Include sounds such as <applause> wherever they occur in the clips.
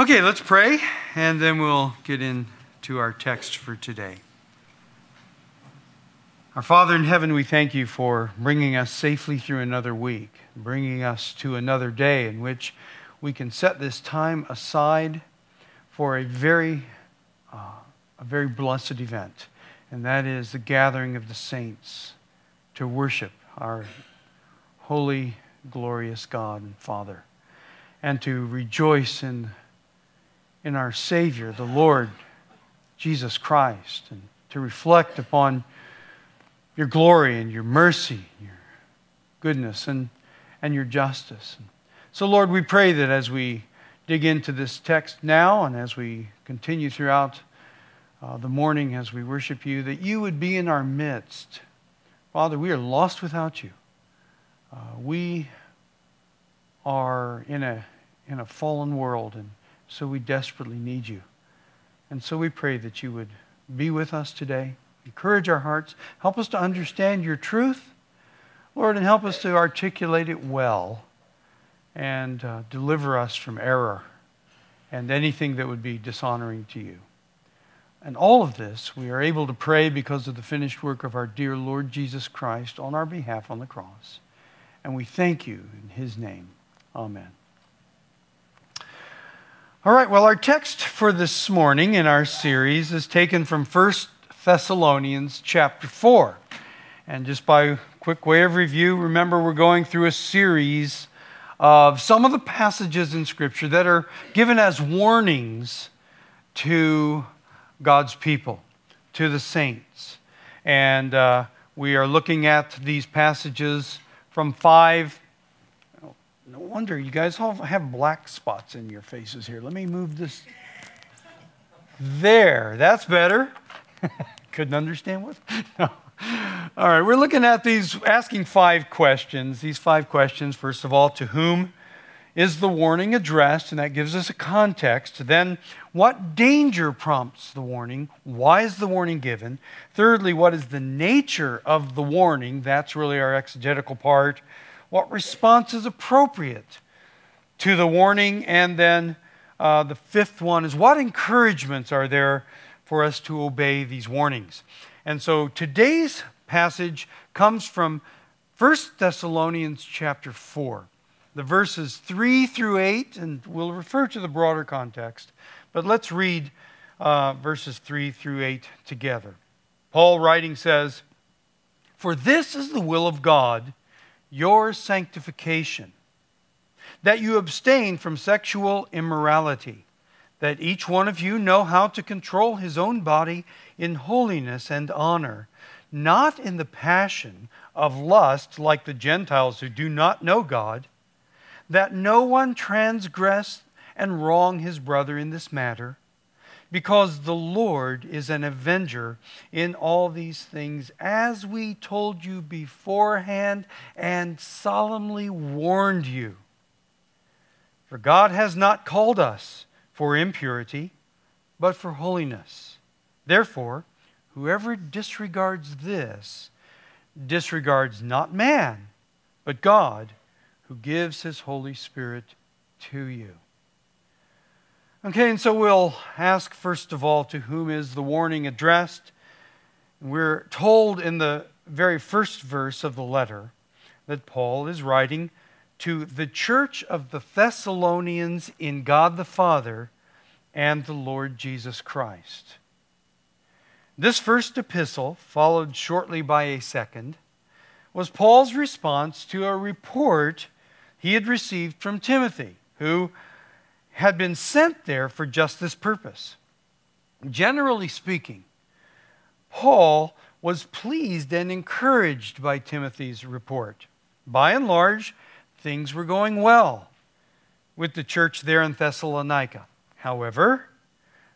Okay, let's pray, and then we'll get into our text for today. Our Father in heaven, we thank you for bringing us safely through another week, bringing us to another day in which we can set this time aside for a very, uh, a very blessed event, and that is the gathering of the saints to worship our holy, glorious God and Father, and to rejoice in, in our Savior, the Lord Jesus Christ, and to reflect upon your glory and your mercy, your goodness, and, and your justice. So, Lord, we pray that as we dig into this text now and as we continue throughout uh, the morning as we worship you, that you would be in our midst. Father, we are lost without you. Uh, we are in a, in a fallen world, and so we desperately need you. And so we pray that you would be with us today. Encourage our hearts. Help us to understand your truth, Lord, and help us to articulate it well and uh, deliver us from error and anything that would be dishonoring to you. And all of this we are able to pray because of the finished work of our dear Lord Jesus Christ on our behalf on the cross. And we thank you in his name. Amen. All right, well, our text for this morning in our series is taken from 1 Thessalonians chapter 4. And just by quick way of review, remember we're going through a series of some of the passages in Scripture that are given as warnings to God's people, to the saints. And uh, we are looking at these passages from five. No wonder you guys all have black spots in your faces here. Let me move this. There, that's better. <laughs> couldn't understand what? <laughs> No. All right, we're looking at these, asking five questions. These five questions, first of all, to whom is the warning addressed? And that gives us a context. Then, what danger prompts the warning? Why is the warning given? Thirdly, what is the nature of the warning? That's really our exegetical part. What response is appropriate to the warning? And then uh, the fifth one is what encouragements are there for us to obey these warnings. And so today's passage comes from 1 Thessalonians chapter 4, the verses 3 through 8, and we'll refer to the broader context. But let's read uh, verses 3 through 8 together. Paul writing says, For this is the will of God, your sanctification, that you abstain from sexual immorality that each one of you know how to control his own body in holiness and honor, not in the passion of lust like the Gentiles who do not know God, that no one transgress and wrong his brother in this matter, because the Lord is an avenger in all these things, as we told you beforehand and solemnly warned you. For God has not called us for impurity, but for holiness. Therefore, whoever disregards this disregards not man, but God, who gives his Holy Spirit to you. Okay, and so we'll ask first of all to whom is the warning addressed. We're told in the very first verse of the letter that Paul is writing to the church of the Thessalonians in God the Father and the Lord Jesus Christ. This first epistle, followed shortly by a second, was Paul's response to a report he had received from Timothy, who had been sent there for just this purpose. Generally speaking, Paul was pleased and encouraged by Timothy's report. By and large, things were going well with the church there in Thessalonica. However,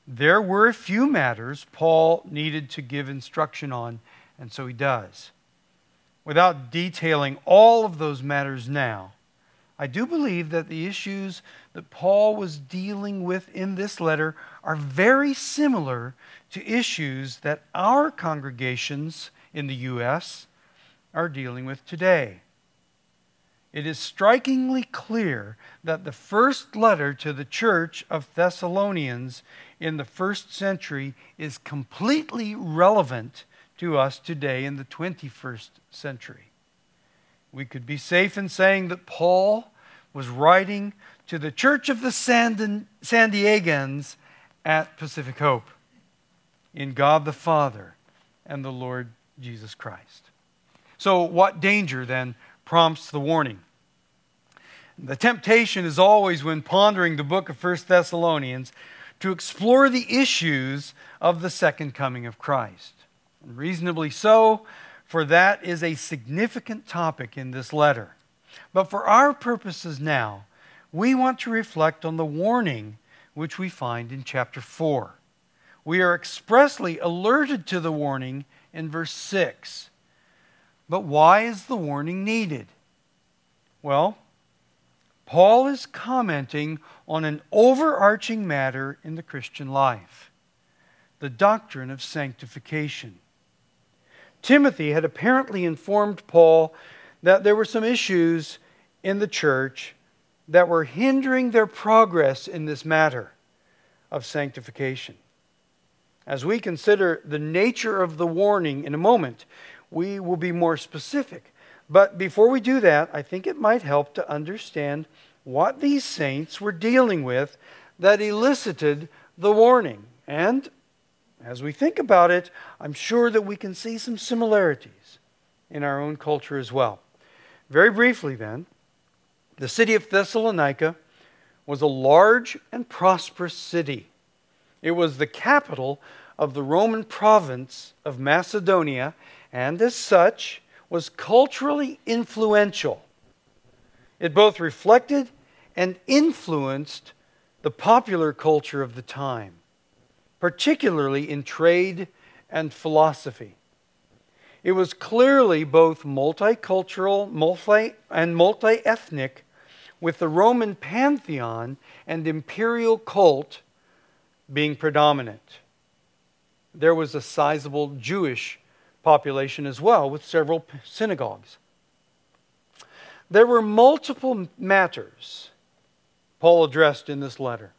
there were a few matters Paul needed to give instruction on, and so he does. Without detailing all of those matters now, I do believe that the issues that Paul was dealing with in this letter are very similar to issues that our congregations in the U.S. are dealing with today. it is strikingly clear that the first letter to the church of Thessalonians in the first century is completely relevant to us today in the 21st century. We could be safe in saying that Paul was writing to the church of the San, Diegans at Pacific Hope in God the Father and the Lord Jesus Christ. So, what danger then prompts the warning? The temptation is always, when pondering the book of 1 Thessalonians, to explore the issues of the second coming of Christ. And reasonably so, for that is a significant topic in this letter. But for our purposes now, we want to reflect on the warning which we find in chapter 4. We are expressly alerted to the warning in verse 6. But why is the warning needed? Well, Paul is commenting on an overarching matter in the Christian life the doctrine of sanctification. Timothy had apparently informed Paul that there were some issues in the church that were hindering their progress in this matter of sanctification. As we consider the nature of the warning in a moment, we will be more specific. But before we do that, I think it might help to understand what these saints were dealing with that elicited the warning. And as we think about it, I'm sure that we can see some similarities in our own culture as well. Very briefly, then, the city of Thessalonica was a large and prosperous city. It was the capital of the Roman province of Macedonia, and as such, was culturally influential. It both reflected and influenced the popular culture of the time, particularly in trade and philosophy. It was clearly both multicultural multi, and multi ethnic, with the Roman pantheon and imperial cult being predominant. There was a sizable Jewish population as well, with several synagogues. There were multiple matters Paul addressed in this letter.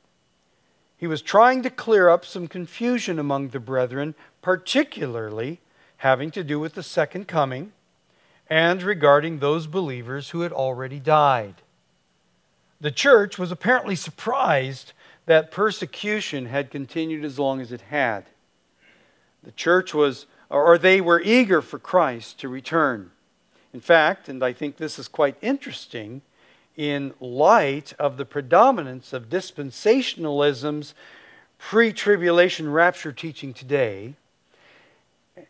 He was trying to clear up some confusion among the brethren, particularly having to do with the second coming and regarding those believers who had already died. The church was apparently surprised that persecution had continued as long as it had. The church was, or they were eager for Christ to return. In fact, and I think this is quite interesting, in light of the predominance of dispensationalism's pre tribulation rapture teaching today,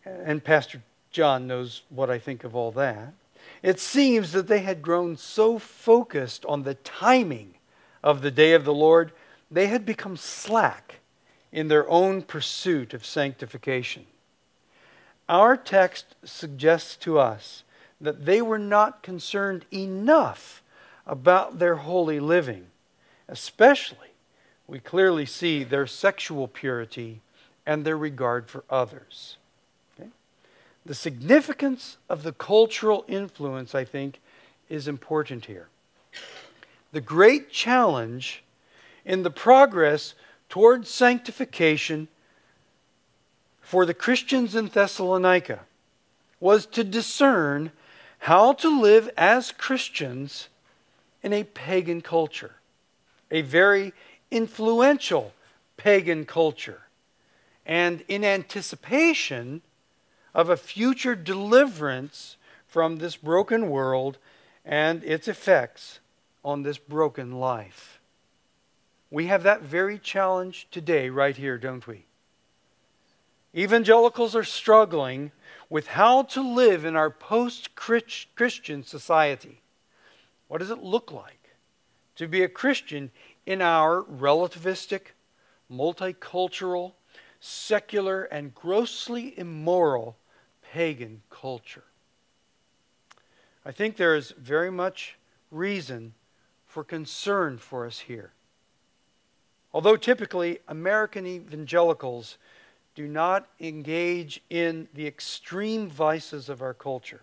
and Pastor John knows what I think of all that, it seems that they had grown so focused on the timing of the day of the Lord, they had become slack in their own pursuit of sanctification. Our text suggests to us that they were not concerned enough about their holy living. Especially, we clearly see their sexual purity and their regard for others. The significance of the cultural influence, I think, is important here. The great challenge in the progress towards sanctification for the Christians in Thessalonica was to discern how to live as Christians in a pagan culture, a very influential pagan culture, and in anticipation of a future deliverance from this broken world and its effects on this broken life. We have that very challenge today, right here, don't we? Evangelicals are struggling with how to live in our post Christian society. What does it look like to be a Christian in our relativistic, multicultural, secular, and grossly immoral pagan culture? I think there is very much reason for concern for us here. Although typically American evangelicals do not engage in the extreme vices of our culture,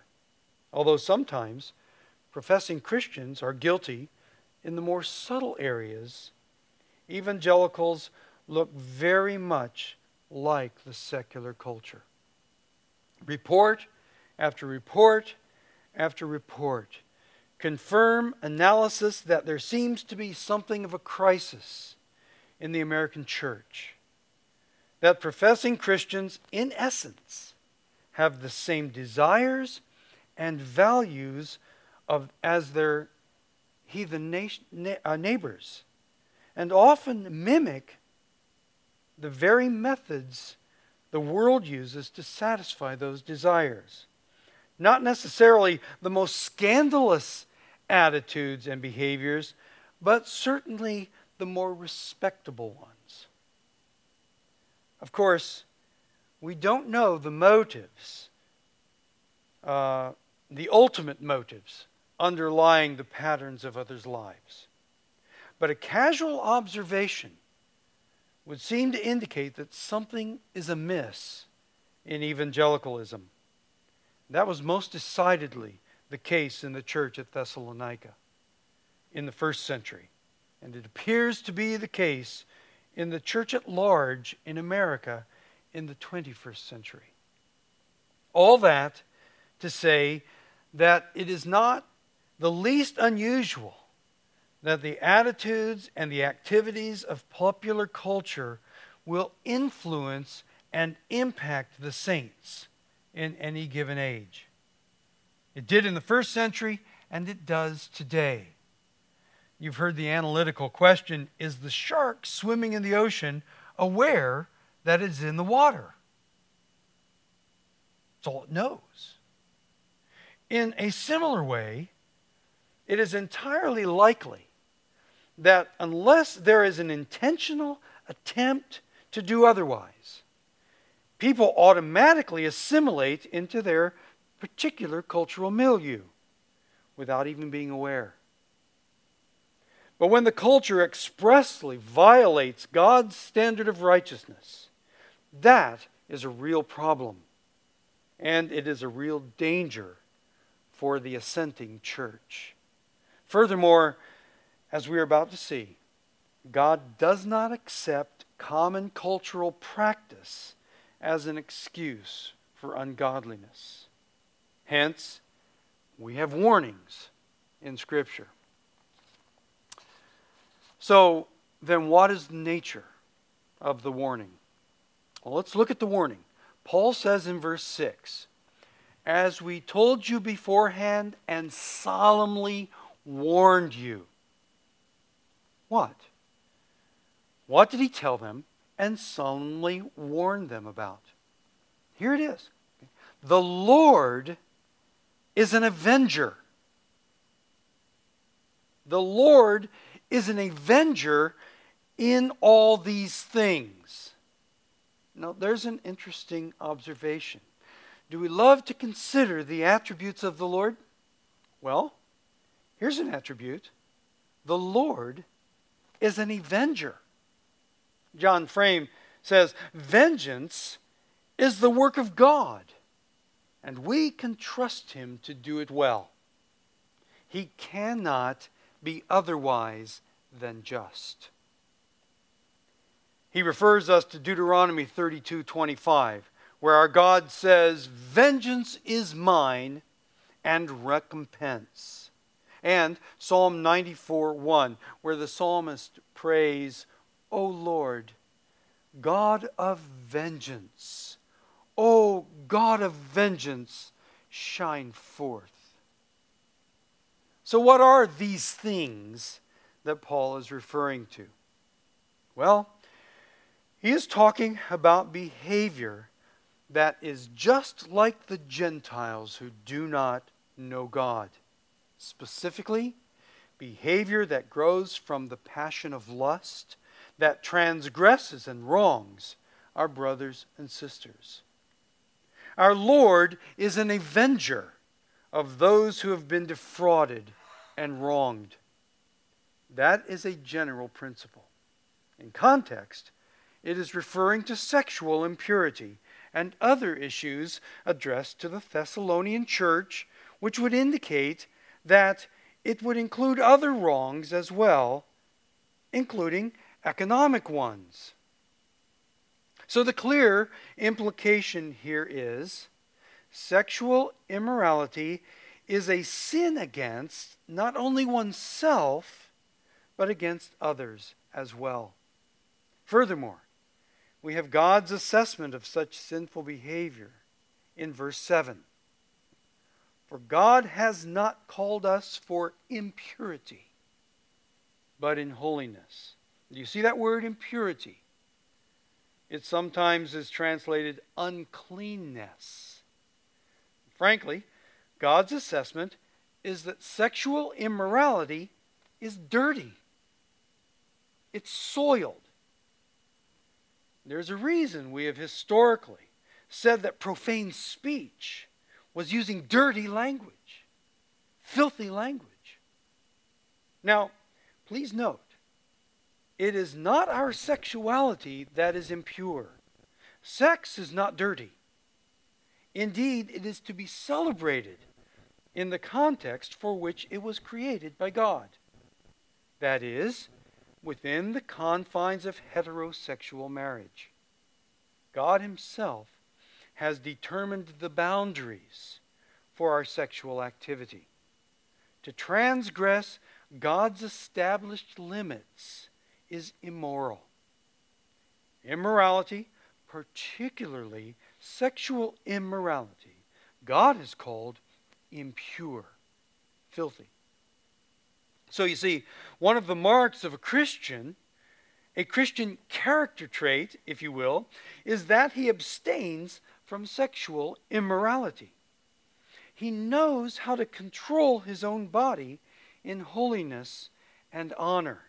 although sometimes professing Christians are guilty in the more subtle areas, evangelicals look very much like the secular culture. Report after report after report confirm analysis that there seems to be something of a crisis in the American church. That professing Christians, in essence, have the same desires and values of, as their heathen na- uh, neighbors, and often mimic the very methods the world uses to satisfy those desires. Not necessarily the most scandalous attitudes and behaviors, but certainly the more respectable ones. Of course, we don't know the motives, uh, the ultimate motives underlying the patterns of others' lives. But a casual observation would seem to indicate that something is amiss in evangelicalism. That was most decidedly the case in the church at Thessalonica in the first century. And it appears to be the case in the church at large in America in the 21st century. All that to say that it is not the least unusual that the attitudes and the activities of popular culture will influence and impact the saints in any given age. It did in the first century, and it does today. You've heard the analytical question Is the shark swimming in the ocean aware that it's in the water? That's all it knows. In a similar way, it is entirely likely that unless there is an intentional attempt to do otherwise, people automatically assimilate into their particular cultural milieu without even being aware. But when the culture expressly violates God's standard of righteousness, that is a real problem. And it is a real danger for the assenting church. Furthermore, as we are about to see, God does not accept common cultural practice as an excuse for ungodliness. Hence, we have warnings in Scripture. So, then what is the nature of the warning? Well, let's look at the warning. Paul says in verse 6 As we told you beforehand and solemnly warned you. What? What did he tell them and solemnly warn them about? Here it is. The Lord is an avenger. The Lord is an avenger in all these things. Now, there's an interesting observation. Do we love to consider the attributes of the Lord? Well, here's an attribute the Lord is an avenger. John Frame says, Vengeance is the work of God and we can trust him to do it well. He cannot be otherwise than just. He refers us to Deuteronomy 32:25, where our God says, "Vengeance is mine and recompense." And Psalm 94:1, where the psalmist prays, "O Lord, God of vengeance, O God of vengeance, shine forth. So, what are these things that Paul is referring to? Well, he is talking about behavior that is just like the Gentiles who do not know God. Specifically, behavior that grows from the passion of lust, that transgresses and wrongs our brothers and sisters. Our Lord is an avenger of those who have been defrauded and wronged. That is a general principle. In context, it is referring to sexual impurity and other issues addressed to the Thessalonian church, which would indicate that it would include other wrongs as well, including economic ones. So the clear implication here is sexual immorality is a sin against not only oneself, but against others as well. Furthermore, we have God's assessment of such sinful behavior in verse 7. For God has not called us for impurity, but in holiness. Do you see that word impurity? It sometimes is translated uncleanness. Frankly, God's assessment is that sexual immorality is dirty, it's soiled. There's a reason we have historically said that profane speech was using dirty language, filthy language. Now, please note, it is not our sexuality that is impure. Sex is not dirty. Indeed, it is to be celebrated in the context for which it was created by God. That is, within the confines of heterosexual marriage. God Himself has determined the boundaries for our sexual activity. To transgress God's established limits is immoral. Immorality, particularly sexual immorality, God has called impure, filthy. So you see, one of the marks of a Christian a Christian character trait, if you will, is that he abstains from sexual immorality. He knows how to control his own body in holiness and honor.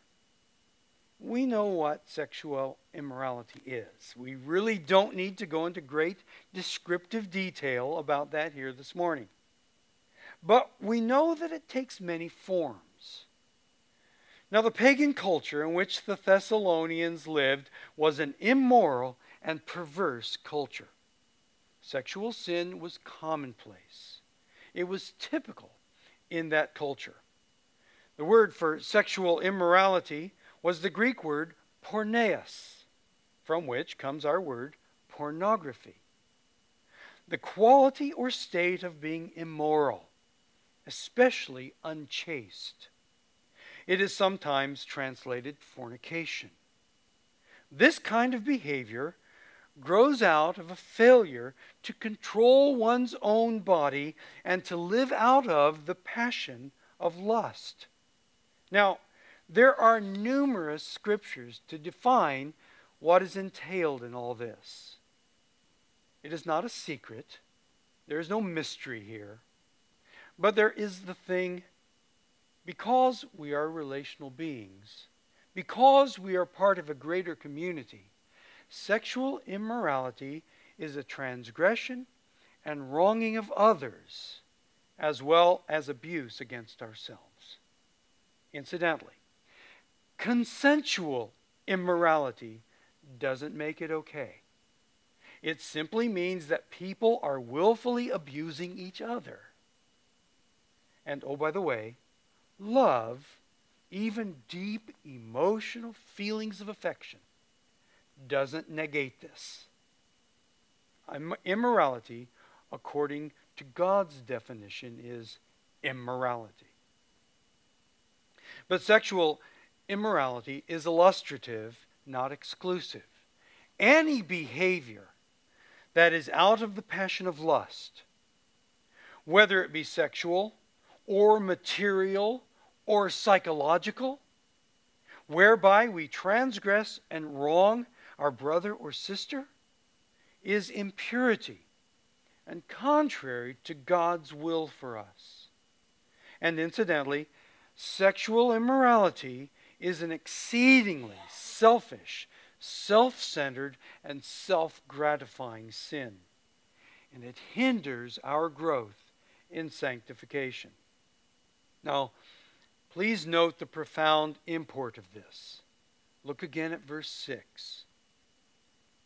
We know what sexual immorality is. We really don't need to go into great descriptive detail about that here this morning. But we know that it takes many forms. Now, the pagan culture in which the Thessalonians lived was an immoral and perverse culture. Sexual sin was commonplace, it was typical in that culture. The word for sexual immorality was the Greek word porneia, from which comes our word pornography. The quality or state of being immoral, especially unchaste. It is sometimes translated fornication. This kind of behavior grows out of a failure to control one's own body and to live out of the passion of lust. Now, there are numerous scriptures to define what is entailed in all this. It is not a secret, there is no mystery here, but there is the thing because we are relational beings, because we are part of a greater community Sexual immorality is a transgression and wronging of others, as well as abuse against ourselves. Incidentally, consensual immorality doesn't make it okay. It simply means that people are willfully abusing each other. And oh, by the way, love, even deep emotional feelings of affection, doesn't negate this. Immorality, according to God's definition, is immorality. But sexual immorality is illustrative, not exclusive. Any behavior that is out of the passion of lust, whether it be sexual or material or psychological, whereby we transgress and wrong our brother or sister is impurity and contrary to God's will for us. And incidentally, sexual immorality is an exceedingly selfish, self centered, and self gratifying sin. And it hinders our growth in sanctification. Now, please note the profound import of this. Look again at verse 6.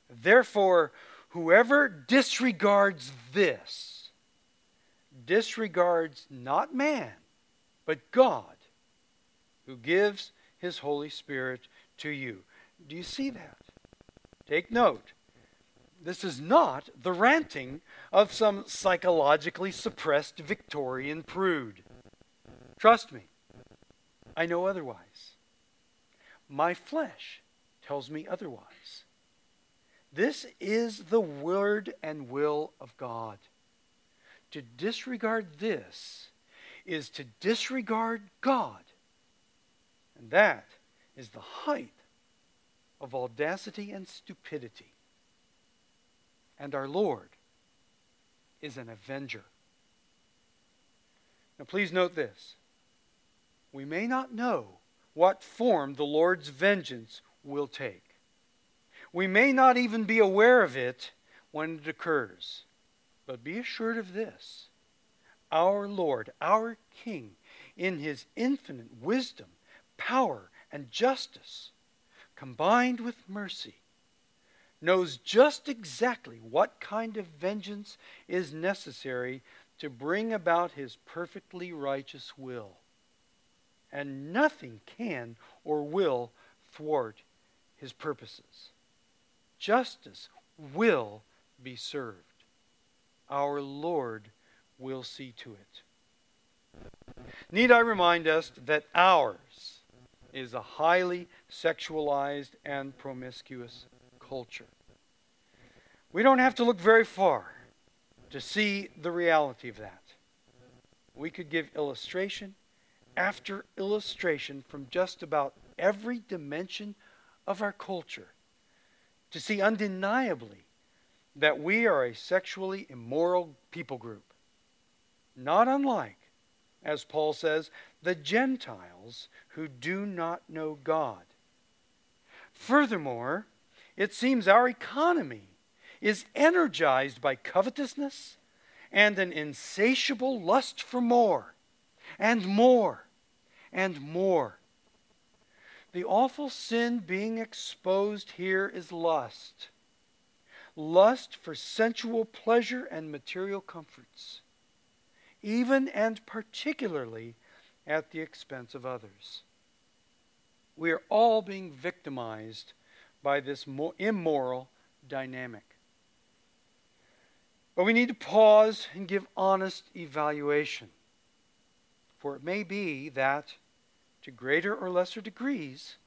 Therefore, whoever disregards this disregards not man, but God who gives his Holy Spirit to you. Do you see that? Take note. This is not the ranting of some psychologically suppressed Victorian prude. Trust me, I know otherwise. My flesh tells me otherwise. This is the word and will of God. To disregard this is to disregard God. And that is the height of audacity and stupidity. And our Lord is an avenger. Now, please note this. We may not know what form the Lord's vengeance will take. We may not even be aware of it when it occurs. But be assured of this our Lord, our King, in his infinite wisdom, power, and justice, combined with mercy, knows just exactly what kind of vengeance is necessary to bring about his perfectly righteous will. And nothing can or will thwart his purposes. Justice will be served. Our Lord will see to it. Need I remind us that ours is a highly sexualized and promiscuous culture. We don't have to look very far to see the reality of that. We could give illustration after illustration from just about every dimension of our culture to see undeniably that we are a sexually immoral people group, not unlike, as Paul says, the Gentiles who do not know God. Furthermore, it seems our economy is energized by covetousness and an insatiable lust for more and more and more. The awful sin being exposed here is lust lust for sensual pleasure and material comforts, even and particularly at the expense of others. We are all being victimized by this immoral dynamic. But we need to pause and give honest evaluation. For it may be that, to greater or lesser degrees,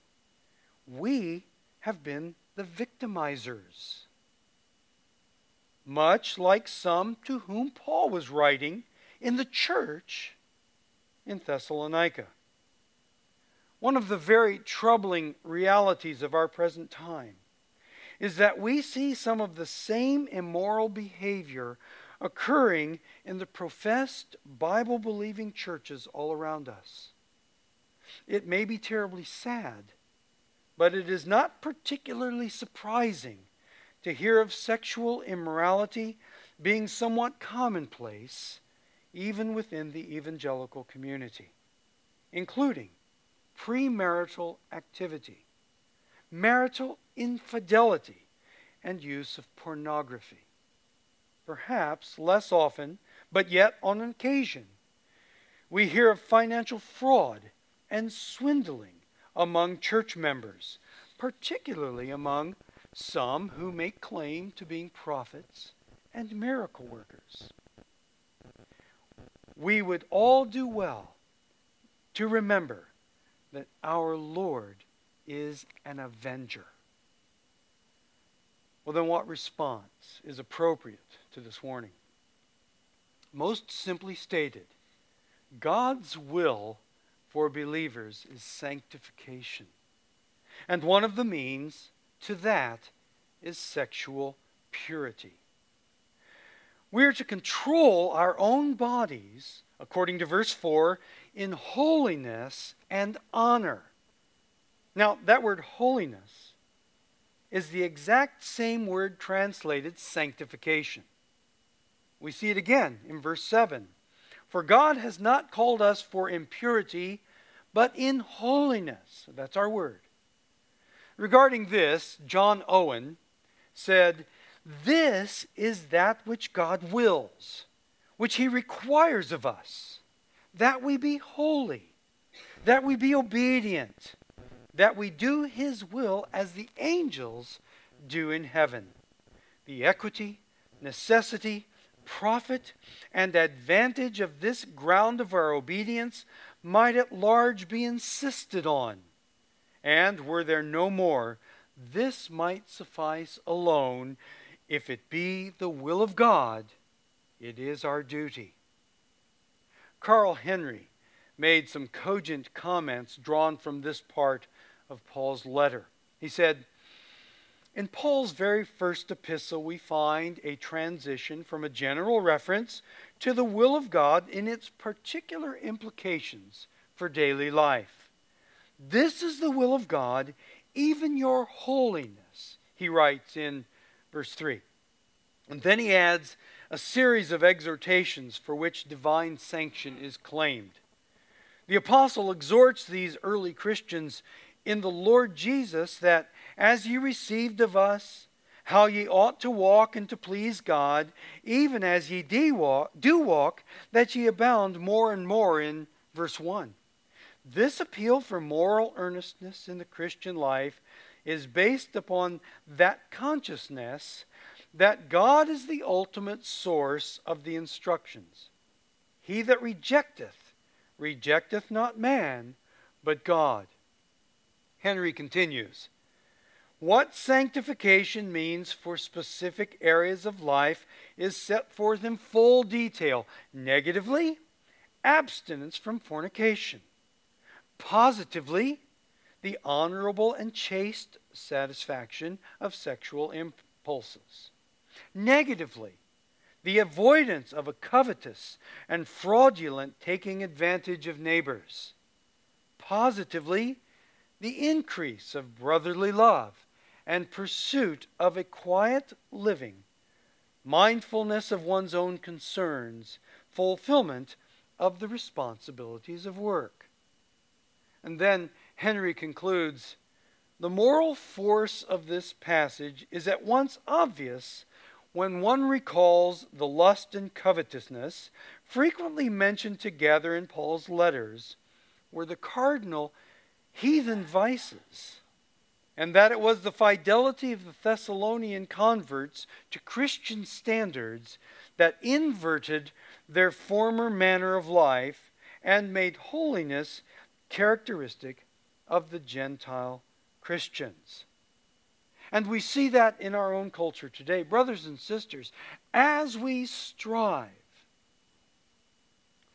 we have been the victimizers. Much like some to whom Paul was writing in the church in Thessalonica. One of the very troubling realities of our present time is that we see some of the same immoral behavior occurring in the professed Bible believing churches all around us. It may be terribly sad, but it is not particularly surprising to hear of sexual immorality being somewhat commonplace even within the evangelical community, including premarital activity, marital infidelity, and use of pornography. Perhaps less often, but yet on occasion, we hear of financial fraud and swindling among church members, particularly among some who make claim to being prophets and miracle workers. We would all do well to remember that our Lord is an avenger. Well, then, what response is appropriate to this warning? Most simply stated, God's will for believers is sanctification. And one of the means to that is sexual purity. We are to control our own bodies, according to verse 4, in holiness and honor. Now, that word holiness is the exact same word translated sanctification. We see it again in verse 7. For God has not called us for impurity, but in holiness. That's our word. Regarding this, John Owen said, This is that which God wills, which he requires of us that we be holy, that we be obedient, that we do His will as the angels do in heaven. The equity, necessity, profit, and advantage of this ground of our obedience might at large be insisted on. And were there no more, this might suffice alone. If it be the will of God, it is our duty. Carl Henry made some cogent comments drawn from this part of Paul's letter. He said, in Paul's very first epistle, we find a transition from a general reference to the will of God in its particular implications for daily life. This is the will of God, even your holiness, he writes in verse 3. And then he adds a series of exhortations for which divine sanction is claimed. The apostle exhorts these early Christians in the Lord Jesus that as ye received of us, how ye ought to walk and to please God, even as ye do walk, that ye abound more and more in verse 1. This appeal for moral earnestness in the Christian life is based upon that consciousness that God is the ultimate source of the instructions. He that rejecteth, rejecteth not man, but God. Henry continues What sanctification means for specific areas of life is set forth in full detail. Negatively, abstinence from fornication. Positively, the honorable and chaste satisfaction of sexual impulses. Negatively, the avoidance of a covetous and fraudulent taking advantage of neighbors. Positively, the increase of brotherly love and pursuit of a quiet living, mindfulness of one's own concerns, fulfillment of the responsibilities of work. And then Henry concludes the moral force of this passage is at once obvious when one recalls the lust and covetousness frequently mentioned together in Paul's letters were the cardinal heathen vices, and that it was the fidelity of the Thessalonian converts to Christian standards that inverted their former manner of life and made holiness characteristic of the Gentile Christians. And we see that in our own culture today. Brothers and sisters, as we strive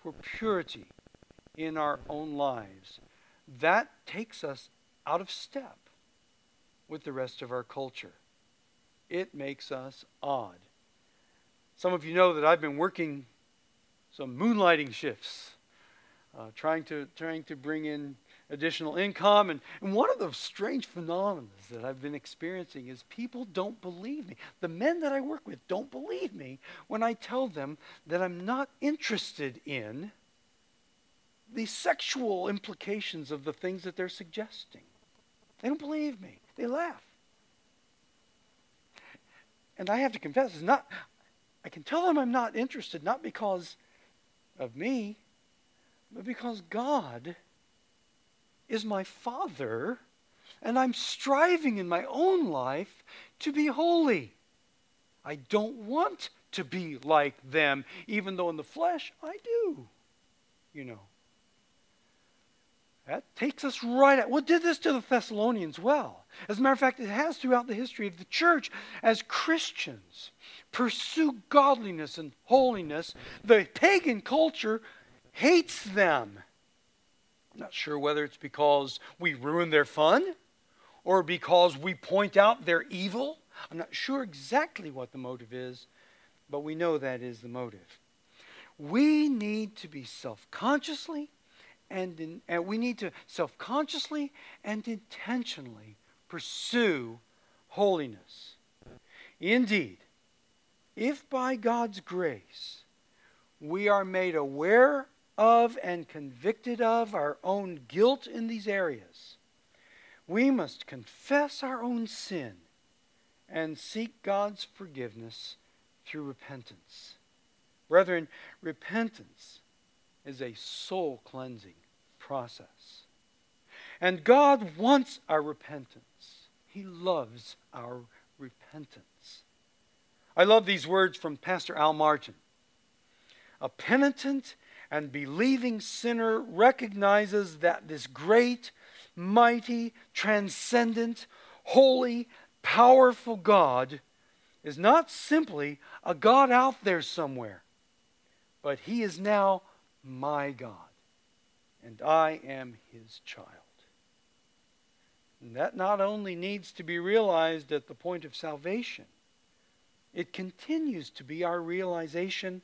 for purity in our own lives, that takes us out of step with the rest of our culture. It makes us odd. Some of you know that I've been working some moonlighting shifts, uh, trying, to, trying to bring in additional income. And, and one of the strange phenomena that I've been experiencing is people don't believe me. The men that I work with don't believe me when I tell them that I'm not interested in the sexual implications of the things that they're suggesting. They don't believe me. They laugh. And I have to confess, it's not I can tell them I'm not interested not because of me, but because God is my Father, and I'm striving in my own life to be holy. I don't want to be like them, even though in the flesh I do, you know. That takes us right at what did this to the Thessalonians well. As a matter of fact, it has throughout the history of the church. As Christians pursue godliness and holiness, the pagan culture hates them. I'm not sure whether it's because we ruin their fun or because we point out their evil. I'm not sure exactly what the motive is, but we know that is the motive. We need to be self consciously and, in, and we need to self consciously and intentionally pursue holiness. Indeed, if by God's grace we are made aware of and convicted of our own guilt in these areas, we must confess our own sin and seek God's forgiveness through repentance. Brethren, repentance is a soul cleansing process. And God wants our repentance. He loves our repentance. I love these words from Pastor Al Martin. A penitent and believing sinner recognizes that this great, mighty, transcendent, holy, powerful God is not simply a God out there somewhere, but He is now my God, and I am His child. And that not only needs to be realized at the point of salvation, it continues to be our realization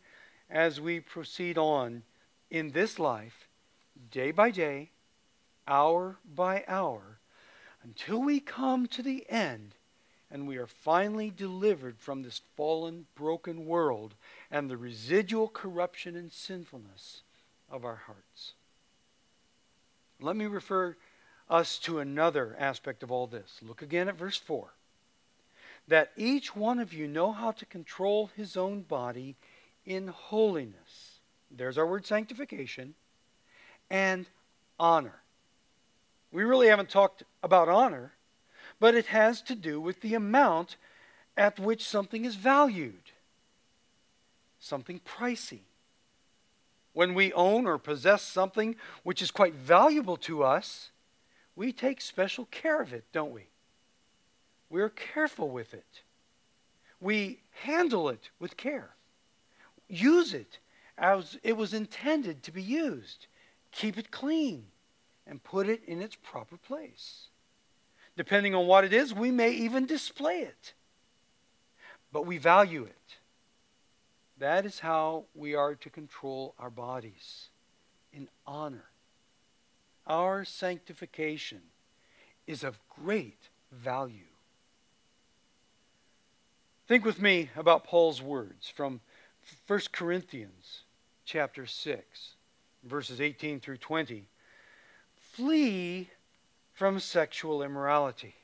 as we proceed on in this life, day by day, hour by hour, until we come to the end and we are finally delivered from this fallen, broken world and the residual corruption and sinfulness of our hearts. Let me refer us to another aspect of all this. Look again at verse 4. That each one of you know how to control his own body in holiness. There's our word sanctification and honor. We really haven't talked about honor, but it has to do with the amount at which something is valued, something pricey. When we own or possess something which is quite valuable to us, we take special care of it, don't we? We're careful with it. We handle it with care. Use it as it was intended to be used. Keep it clean and put it in its proper place. Depending on what it is, we may even display it. But we value it. That is how we are to control our bodies in honor. Our sanctification is of great value. Think with me about Paul's words from 1 Corinthians chapter 6, verses 18 through 20. Flee from sexual immorality.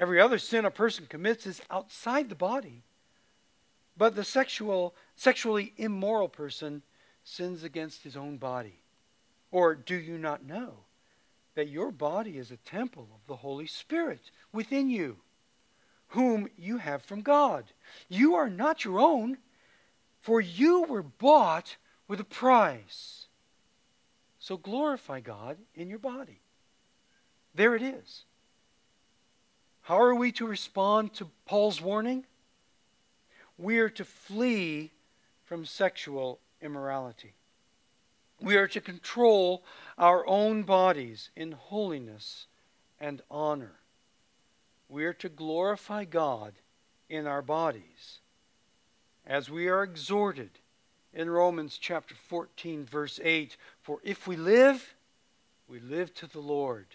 Every other sin a person commits is outside the body but the sexual, sexually immoral person sins against his own body. Or do you not know that your body is a temple of the Holy Spirit within you, whom you have from God? You are not your own, for you were bought with a price. So glorify God in your body. There it is. How are we to respond to Paul's warning? We are to flee from sexual immorality. We are to control our own bodies in holiness and honor. We are to glorify God in our bodies. As we are exhorted in Romans chapter 14, verse 8 For if we live, we live to the Lord.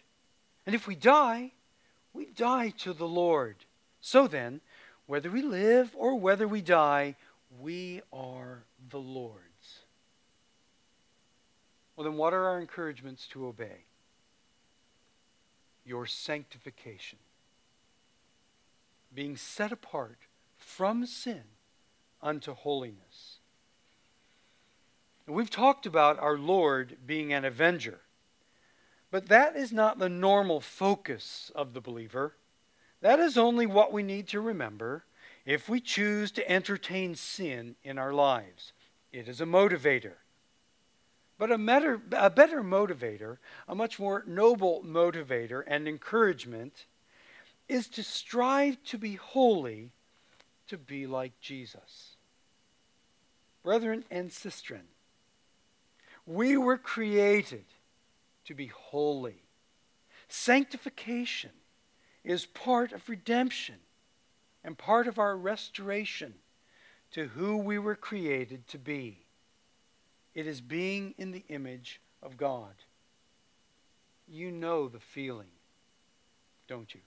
And if we die, we die to the Lord. So then, whether we live or whether we die, we are the Lord's. Well, then, what are our encouragements to obey? Your sanctification. Being set apart from sin unto holiness. We've talked about our Lord being an avenger, but that is not the normal focus of the believer. That is only what we need to remember if we choose to entertain sin in our lives. It is a motivator. But a, better, a better motivator, a much more noble motivator and encouragement, is to strive to be holy, to be like Jesus. Brethren and sistren, we were created to be holy. Sanctification is part of redemption and part of our restoration to who we were created to be. It is being in the image of God. You know the feeling, don't you?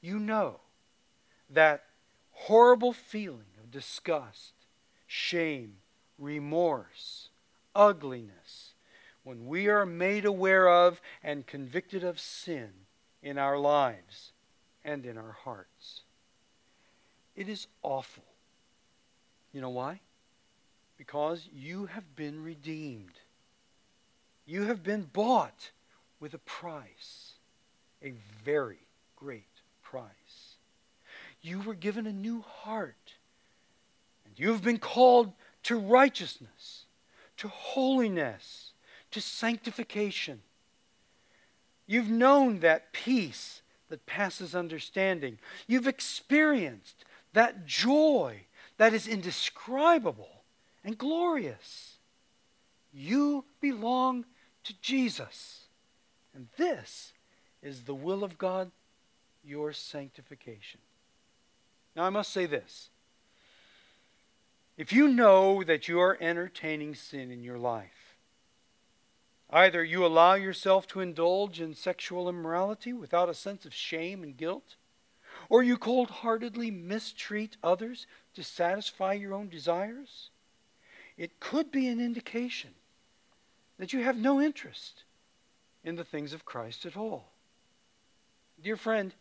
You know that horrible feeling of disgust, shame, remorse, ugliness, when we are made aware of and convicted of sin in our lives and in our hearts. It is awful. You know why? Because you have been redeemed. You have been bought with a price, a very great price. You were given a new heart, and you have been called to righteousness, to holiness, to sanctification. You've known that peace that passes understanding. You've experienced that joy that is indescribable and glorious. You belong to Jesus. And this is the will of God, your sanctification. Now, I must say this. If you know that you are entertaining sin in your life, either you allow yourself to indulge in sexual immorality without a sense of shame and guilt, or you cold heartedly mistreat others to satisfy your own desires, it could be an indication that you have no interest in the things of Christ at all. Dear friend,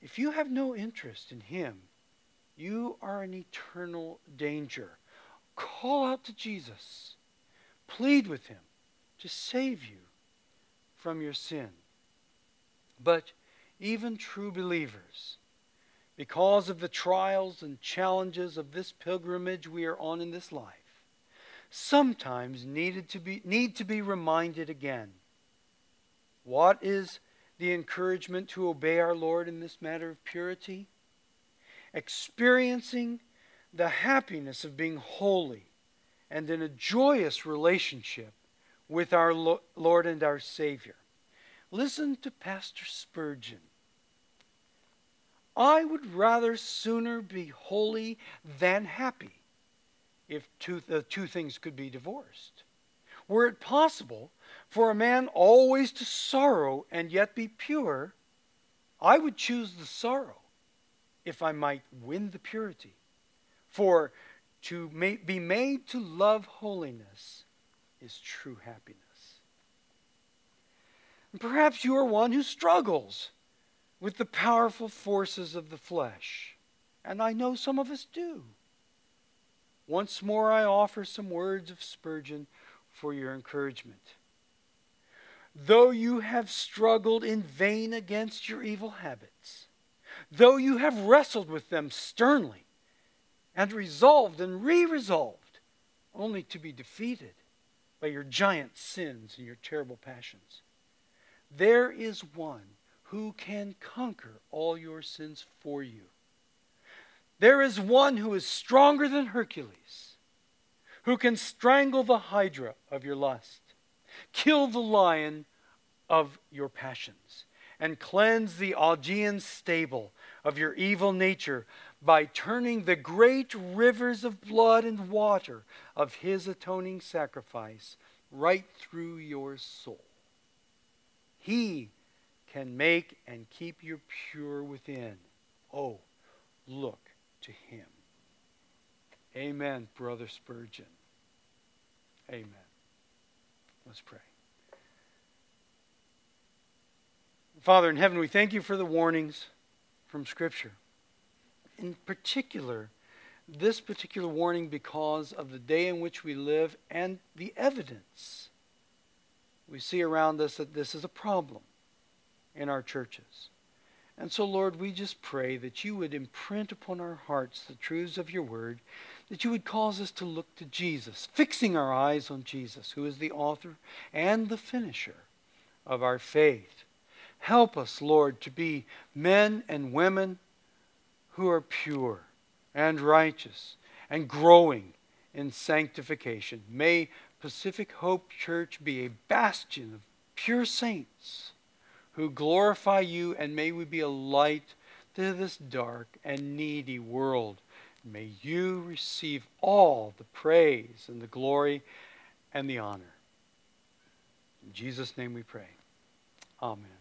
if you have no interest in Him, you are in eternal danger. Call out to Jesus. Plead with Him to save you from your sin. But even true believers, because of the trials and challenges of this pilgrimage we are on in this life, sometimes needed to be, need to be reminded again. What is the encouragement to obey our Lord in this matter of purity? Experiencing the happiness of being holy and in a joyous relationship with our Lord and our Savior. Listen to Pastor Spurgeon. I would rather sooner be holy than happy if two, the two things could be divorced. Were it possible for a man always to sorrow and yet be pure, I would choose the sorrow if I might win the purity. For to be made to love holiness is true happiness. And perhaps you are one who struggles with the powerful forces of the flesh. And I know some of us do. Once more, I offer some words of Spurgeon for your encouragement. Though you have struggled in vain against your evil habits, though you have wrestled with them sternly and resolved and re resolved, only to be defeated by your giant sins and your terrible passions, there is one who can conquer all your sins for you. There is one who is stronger than Hercules, who can strangle the hydra of your lust, kill the lion of your passions, and cleanse the Augean stable of your evil nature by turning the great rivers of blood and water of his atoning sacrifice right through your soul. He can make and keep you pure within. Oh, look to him. Amen, Brother Spurgeon. Amen. Let's pray. Father in heaven, we thank you for the warnings from Scripture. In particular, this particular warning because of the day in which we live and the evidence we see around us that this is a problem in our churches. And so, Lord, we just pray that you would imprint upon our hearts the truths of your word, that you would cause us to look to Jesus, fixing our eyes on Jesus, who is the author and the finisher of our faith. Help us, Lord, to be men and women who are pure and righteous and growing in sanctification. May Pacific Hope Church be a bastion of pure saints who glorify you, and may we be a light to this dark and needy world. May you receive all the praise and the glory and the honor. In Jesus' name we pray. Amen.